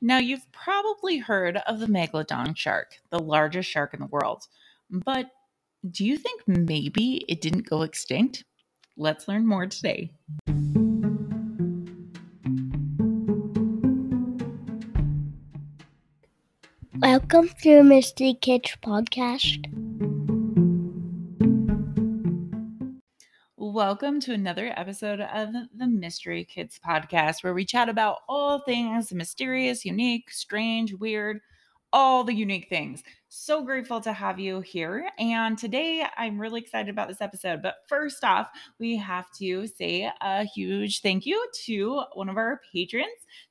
Now, you've probably heard of the megalodon shark, the largest shark in the world. But do you think maybe it didn't go extinct? Let's learn more today. Welcome to Mystery Kids Podcast. Welcome to another episode of the Mystery Kids podcast, where we chat about all things mysterious, unique, strange, weird, all the unique things. So grateful to have you here. And today I'm really excited about this episode. But first off, we have to say a huge thank you to one of our patrons,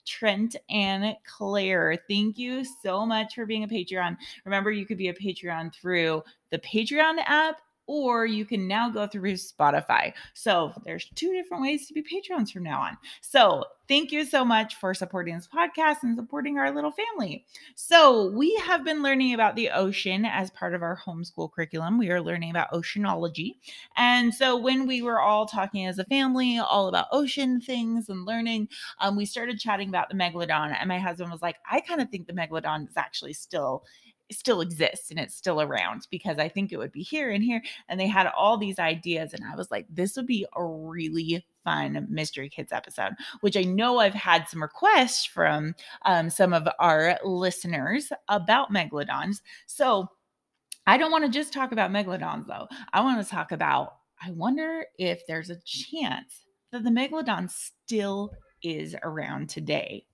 Trent and Claire. Thank you so much for being a Patreon. Remember, you could be a Patreon through the Patreon app or you can now go through Spotify. So there's two different ways to be patrons from now on. So thank you so much for supporting this podcast and supporting our little family. So we have been learning about the ocean as part of our homeschool curriculum. We are learning about oceanology. And so when we were all talking as a family, all about ocean things and learning, um, we started chatting about the megalodon. And my husband was like, I kind of think the megalodon is actually still still exists and it's still around because I think it would be here and here. And they had all these ideas. And I was like, this would be a really fun Mystery Kids episode, which I know I've had some requests from um, some of our listeners about megalodons. So I don't want to just talk about megalodons though. I want to talk about, I wonder if there's a chance that the megalodon still is around today.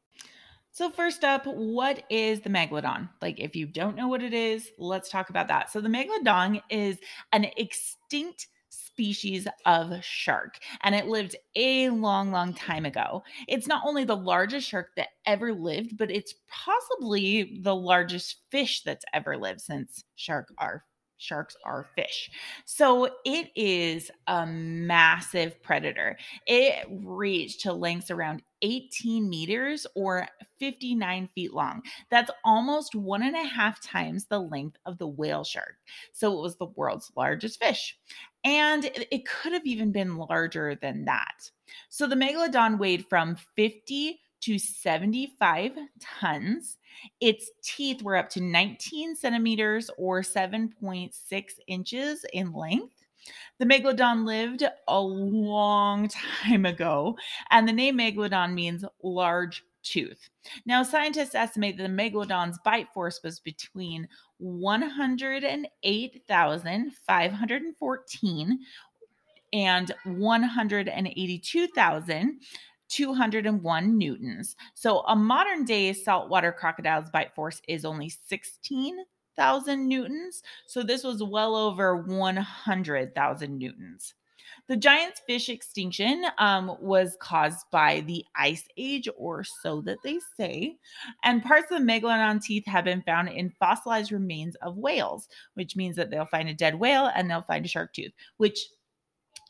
So, first up, what is the megalodon? Like, if you don't know what it is, let's talk about that. So, the megalodon is an extinct species of shark, and it lived a long, long time ago. It's not only the largest shark that ever lived, but it's possibly the largest fish that's ever lived since shark are sharks are fish. So it is a massive predator. It reached to lengths around 18 meters or 59 feet long. That's almost one and a half times the length of the whale shark. So it was the world's largest fish. And it could have even been larger than that. So the megalodon weighed from 50 to 75 tons. Its teeth were up to 19 centimeters or 7.6 inches in length. The megalodon lived a long time ago, and the name megalodon means large tooth. Now, scientists estimate that the megalodon's bite force was between 108,514 and 182,000 201 newtons. So a modern day saltwater crocodile's bite force is only 16,000 newtons. So this was well over 100,000 newtons. The giant fish extinction um, was caused by the ice age, or so that they say. And parts of the megalodon teeth have been found in fossilized remains of whales, which means that they'll find a dead whale and they'll find a shark tooth, which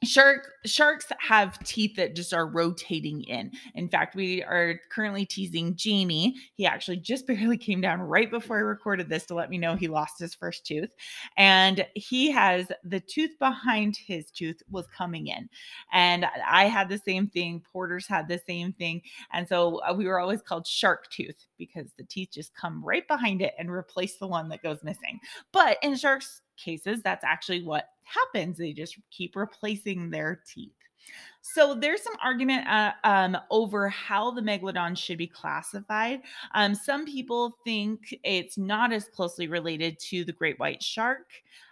shark sharks have teeth that just are rotating in. In fact we are currently teasing jamie. He actually just barely came down right before i recorded this to let me know he lost his first tooth. And he has the tooth behind his tooth was coming in. And i had the same thing porter's had the same thing. And so uh, we were always called shark tooth because the teeth just come right behind it and replace the one that goes missing. But in sharks cases, that's actually what happens. They just keep replacing their teeth. So there's some argument uh, um, over how the megalodon should be classified. Um, some people think it's not as closely related to the great white shark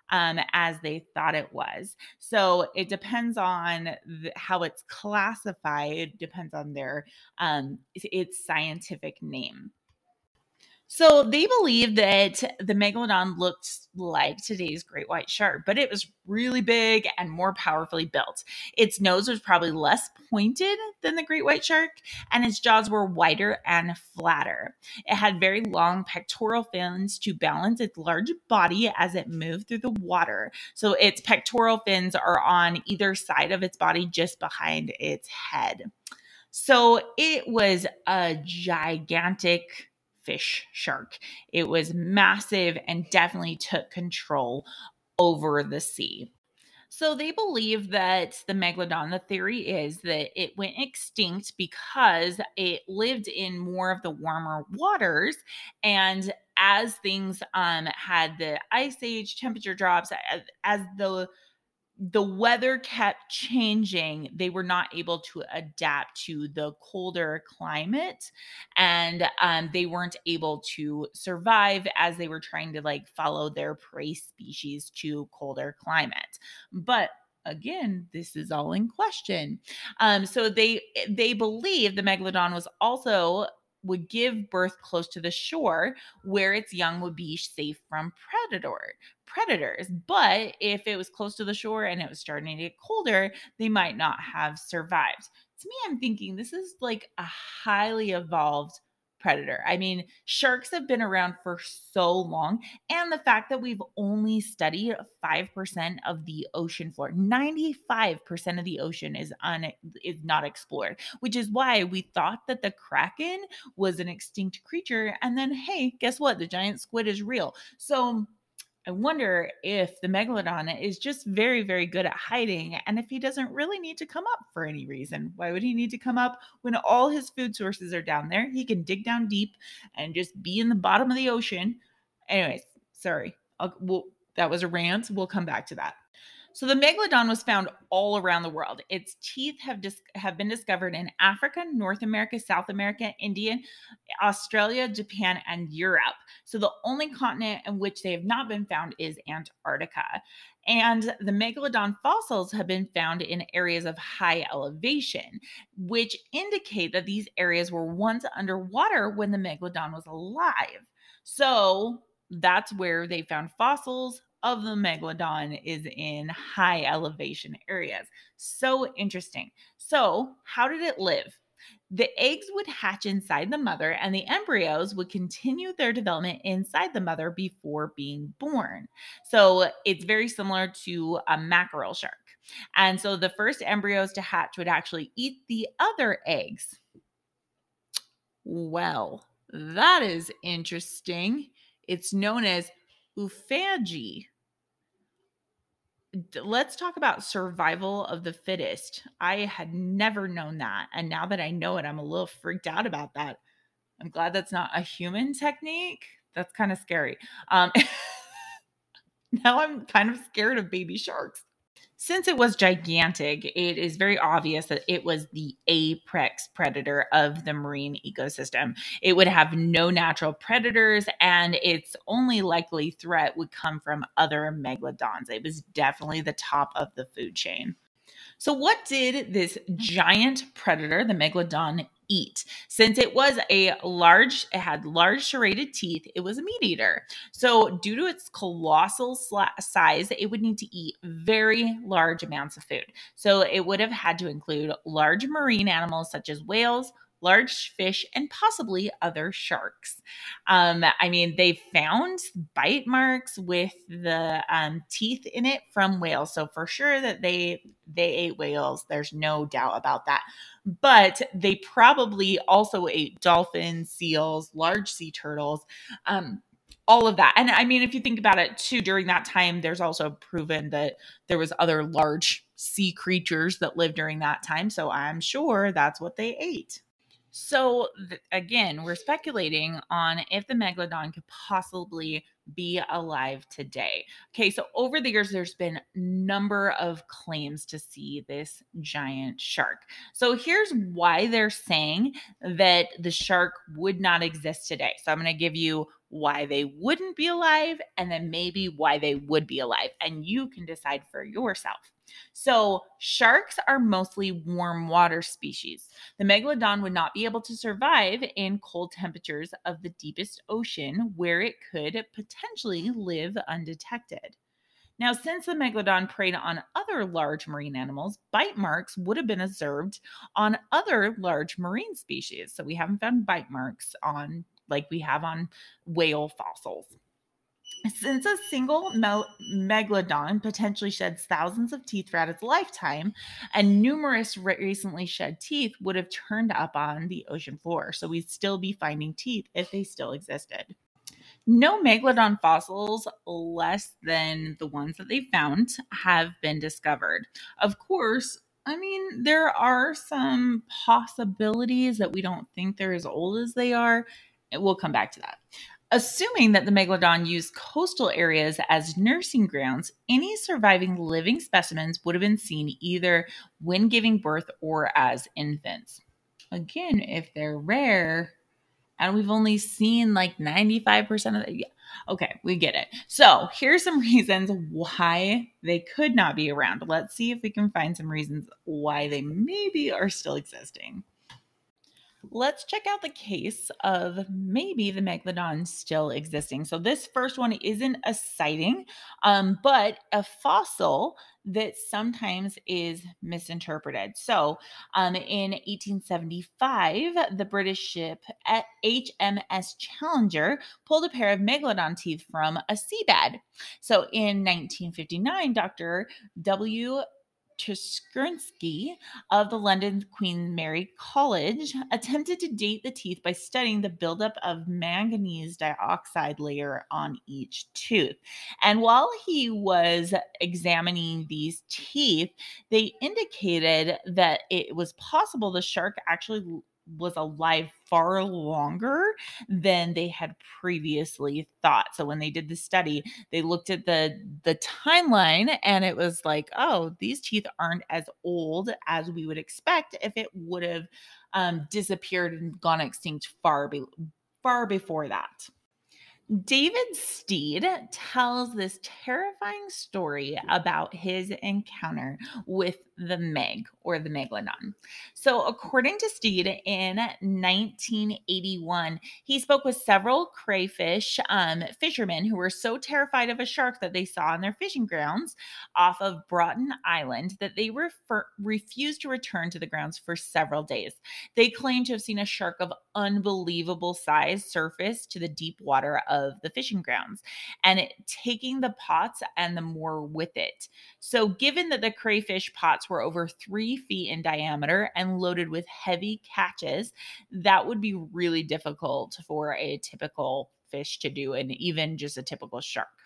um, as they thought it was. So it depends on the, how it's classified. It depends on their um, its scientific name. So they believe that the megalodon looked like today's great white shark, but it was really big and more powerfully built. Its nose was probably less pointed than the great white shark, and its jaws were wider and flatter. It had very long pectoral fins to balance its large body as it moved through the water. So its pectoral fins are on either side of its body, just behind its head. So it was a gigantic fish shark. It was massive and definitely took control over the sea. So they believe that the megalodon, the theory is that it went extinct because it lived in more of the warmer waters. And as things um, had the ice age, temperature drops, as, as the the weather kept changing they were not able to adapt to the colder climate and um, they weren't able to survive as they were trying to like follow their prey species to colder climate. But again this is all in question. Um, so they they believe the megalodon was also would give birth close to the shore where its young would be safe from predator predators. But if it was close to the shore and it was starting to get colder they might not have survived. To me i'm thinking this is like a highly evolved predator. I mean, sharks have been around for so long. And the fact that we've only studied 5% of the ocean floor, 95% of the ocean is un, is not explored, which is why we thought that the Kraken was an extinct creature. And then, hey, guess what? The giant squid is real. So I wonder if the megalodon is just very, very good at hiding and if he doesn't really need to come up for any reason. Why would he need to come up when all his food sources are down there? He can dig down deep and just be in the bottom of the ocean. Anyways, sorry. I'll, we'll, that was a rant. We'll come back to that. So the megalodon was found all around the world. Its teeth have dis- have been discovered in Africa, North America, South America, India, Australia, Japan, and Europe. So the only continent in which they have not been found is Antarctica. And the megalodon fossils have been found in areas of high elevation, which indicate that these areas were once underwater when the megalodon was alive. So that's where they found fossils of the megalodon is in high elevation areas. So interesting. So, how did it live? The eggs would hatch inside the mother, and the embryos would continue their development inside the mother before being born. So, it's very similar to a mackerel shark. And so, the first embryos to hatch would actually eat the other eggs. Well, that is interesting. It's known as oophagy let's talk about survival of the fittest. I had never known that. And now that I know it, I'm a little freaked out about that. I'm glad that's not a human technique. That's kind of scary. Um, now I'm kind of scared of baby sharks. Since it was gigantic, it is very obvious that it was the apex predator of the marine ecosystem. It would have no natural predators, and its only likely threat would come from other megalodons. It was definitely the top of the food chain. So, what did this giant predator, the megalodon, eat. Since it was a large, it had large serrated teeth, it was a meat eater. So, due to its colossal size, it would need to eat very large amounts of food. So, it would have had to include large marine animals such as whales, large fish, and possibly other sharks. Um, I mean, they found bite marks with the um, teeth in it from whales, so for sure that they they ate whales. There's no doubt about that. But they probably also ate dolphins, seals, large sea turtles. Um, all of that. And I mean, if you think about it too, during that time, there's also proven that there was other large sea creatures that lived during that time. So I'm sure that's what they ate. So th- again, we're speculating on if the megalodon could possibly be alive today. Okay, so over the years there's been number of claims to see this giant shark. So here's why they're saying that the shark would not exist today. So I'm going to give you why they wouldn't be alive and then maybe why they would be alive and you can decide for yourself. So, sharks are mostly warm water species. The megalodon would not be able to survive in cold temperatures of the deepest ocean where it could potentially live undetected. Now, since the megalodon preyed on other large marine animals, bite marks would have been observed on other large marine species. So, we haven't found bite marks on like we have on whale fossils. Since a single megalodon potentially sheds thousands of teeth throughout its lifetime, and numerous re- recently shed teeth would have turned up on the ocean floor. So we'd still be finding teeth if they still existed. No megalodon fossils less than the ones that they found have been discovered. Of course, I mean, there are some possibilities that we don't think they're as old as they are. We'll come back to that. Assuming that the megalodon used coastal areas as nursing grounds, any surviving living specimens would have been seen either when giving birth or as infants. Again, if they're rare and we've only seen like 95% of the yeah. okay, we get it. So, here's some reasons why they could not be around. Let's see if we can find some reasons why they maybe are still existing let's check out the case of maybe the megalodon still existing. So this first one isn't a sighting, um, but a fossil that sometimes is misinterpreted. So um, in 1875, the British ship HMS Challenger pulled a pair of megalodon teeth from a seabed. So in 1959, Dr. W. Tuskensky of the London Queen Mary College attempted to date the teeth by studying the buildup of manganese dioxide layer on each tooth. And while he was examining these teeth, they indicated that it was possible the shark actually was alive far longer than they had previously thought. So when they did the study, they looked at the the timeline and it was like, oh, these teeth aren't as old as we would expect if it would have um, disappeared and gone extinct far be- far before that. David Steed tells this terrifying story about his encounter with the Meg or the Megalodon. So, according to Steed, in 1981, he spoke with several crayfish um, fishermen who were so terrified of a shark that they saw on their fishing grounds off of Broughton Island that they refer- refused to return to the grounds for several days. They claimed to have seen a shark of unbelievable size surface to the deep water of the fishing grounds and it, taking the pots and the more with it. So, given that the crayfish pots were over three feet in diameter and loaded with heavy catches, that would be really difficult for a typical fish to do, and even just a typical shark.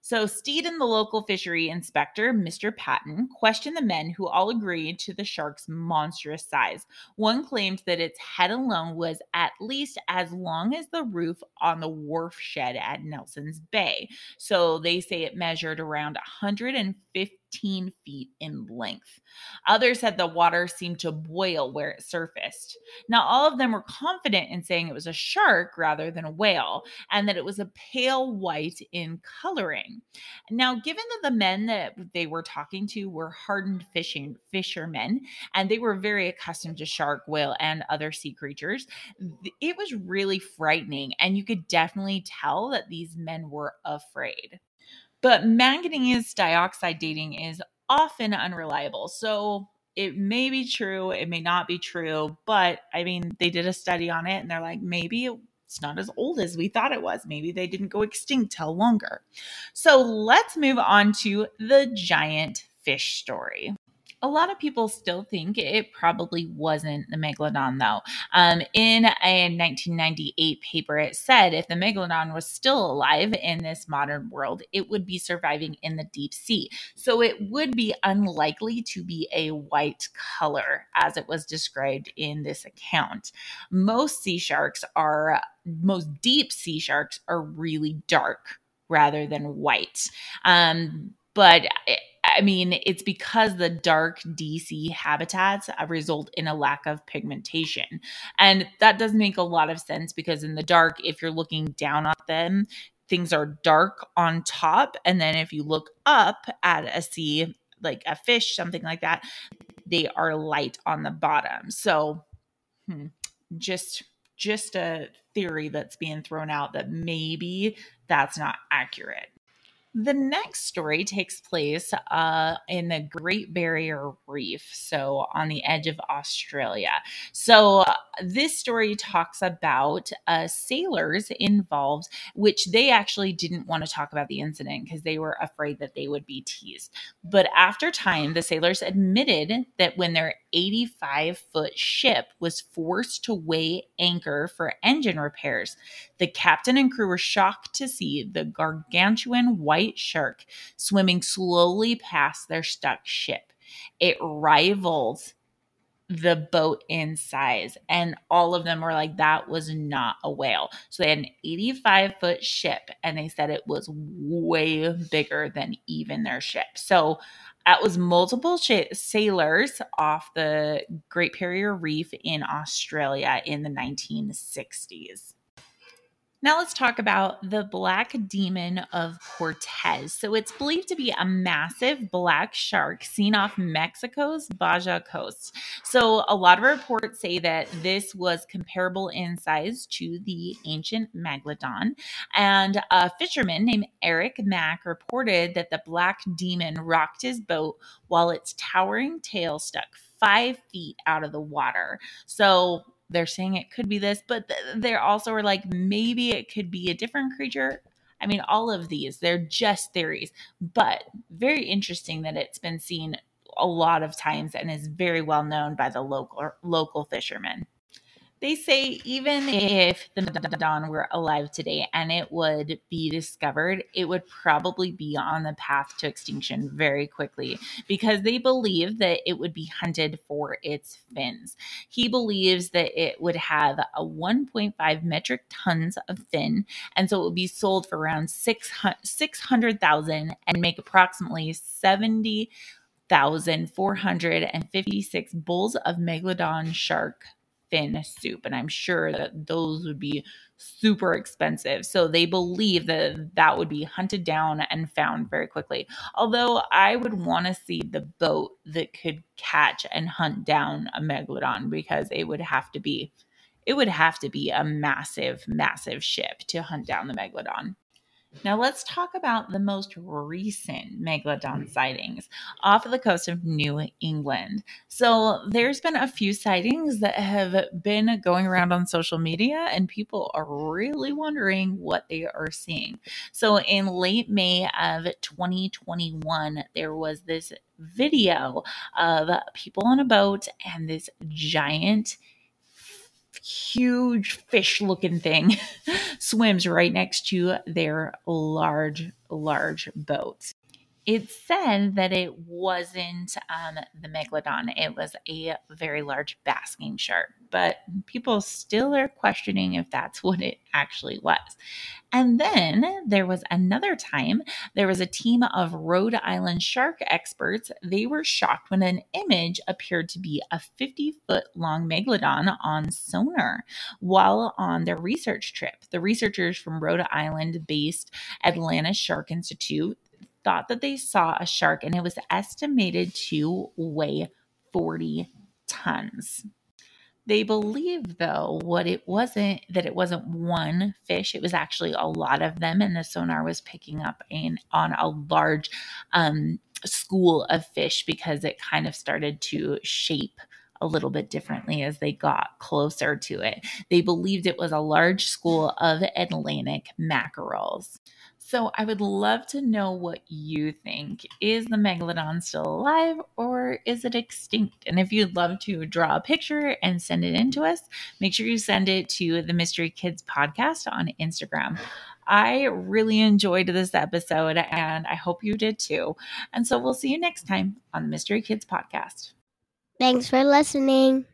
So Steed and the local fishery inspector, Mr. Patton, questioned the men who all agreed to the shark's monstrous size. One claimed that its head alone was at least as long as the roof on the wharf shed at Nelson's Bay. So they say it measured around 150 15 feet in length. Others said the water seemed to boil where it surfaced. Now, all of them were confident in saying it was a shark rather than a whale, and that it was a pale white in coloring. Now, given that the men that they were talking to were hardened fishing fishermen, and they were very accustomed to shark, whale, and other sea creatures, it was really frightening, and you could definitely tell that these men were afraid. But manganese dioxide dating is often unreliable. So it may be true, it may not be true, but I mean, they did a study on it and they're like, maybe it's not as old as we thought it was. Maybe they didn't go extinct till longer. So let's move on to the giant fish story a lot of people still think it probably wasn't the megalodon, though. Um, in a 1998 paper, it said if the megalodon was still alive in this modern world, it would be surviving in the deep sea. So it would be unlikely to be a white color as it was described in this account. Most sea sharks are, most deep sea sharks are really dark rather than white. Um, but I mean, it's because the dark deep sea habitats result in a lack of pigmentation. And that does make a lot of sense because in the dark, if you're looking down at them, things are dark on top. And then if you look up at a sea, like a fish, something like that, they are light on the bottom. So, hmm, just just a theory that's being thrown out that maybe that's not accurate. The next story takes place uh, in the Great Barrier Reef, so on the edge of Australia. So, uh, this story talks about uh, sailors involved, which they actually didn't want to talk about the incident because they were afraid that they would be teased. But after time, the sailors admitted that when their 85 foot ship was forced to weigh anchor for engine repairs, the captain and crew were shocked to see the gargantuan white shark swimming slowly past their stuck ship. It rivaled the boat in size, and all of them were like, that was not a whale. So they had an 85 foot ship, and they said it was way bigger than even their ship. So that was multiple sh- sailors off the Great Barrier Reef in Australia in the 1960s. Now let's talk about the black demon of Cortez. So it's believed to be a massive black shark seen off Mexico's Baja coast. So a lot of reports say that this was comparable in size to the ancient Megalodon. And a fisherman named Eric Mack reported that the black demon rocked his boat while its towering tail stuck five feet out of the water. So they're saying it could be this, but they're also are like maybe it could be a different creature. I mean, all of these, they're just theories, but very interesting that it's been seen a lot of times and is very well known by the local local fishermen. They say even if the Megalodon were alive today and it would be discovered, it would probably be on the path to extinction very quickly because they believe that it would be hunted for its fins. He believes that it would have a 1.5 metric tons of fin, and so it would be sold for around 600,000 and make approximately 70 1,456 bowls of megalodon shark fin soup. And I'm sure that those would be super expensive. So they believe that that would be hunted down and found very quickly. Although I would want to see the boat that could catch and hunt down a megalodon because it would have to be it would have to be a massive massive ship to hunt down the megalodon. Now, let's talk about the most recent megalodon hmm. sightings off of the coast of New England. So, there's been a few sightings that have been going around on social media, and people are really wondering what they are seeing. So, in late May of 2021, there was this video of people on a boat and this giant huge fish looking thing swims right next to their large, large boat. It said that it wasn't um, the megalodon, it was a very large basking shark, but people still are questioning if that's what it actually was. And then there was another time, there was a team of Rhode Island shark experts. They were shocked when an image appeared to be a 50 foot long megalodon on sonar while on their research trip. The researchers from Rhode Island based Atlantic Shark Institute thought that they saw a shark and it was estimated to weigh 40 tons. They believe though what it wasn't that it wasn't one fish, it was actually a lot of them, and the sonar was picking up in on a large um, school of fish because it kind of started to shape a little bit differently as they got closer to it. They believed it was a large school of Atlantic mackerels. So I would love to know what you think. Is the megalodon still alive or is it extinct? And if you'd love to draw a picture and send it in to us, make sure you send it to the Mystery Kids podcast on Instagram. I really enjoyed this episode and I hope you did too. And so we'll see you next time on the Mystery Kids podcast. Thanks for listening.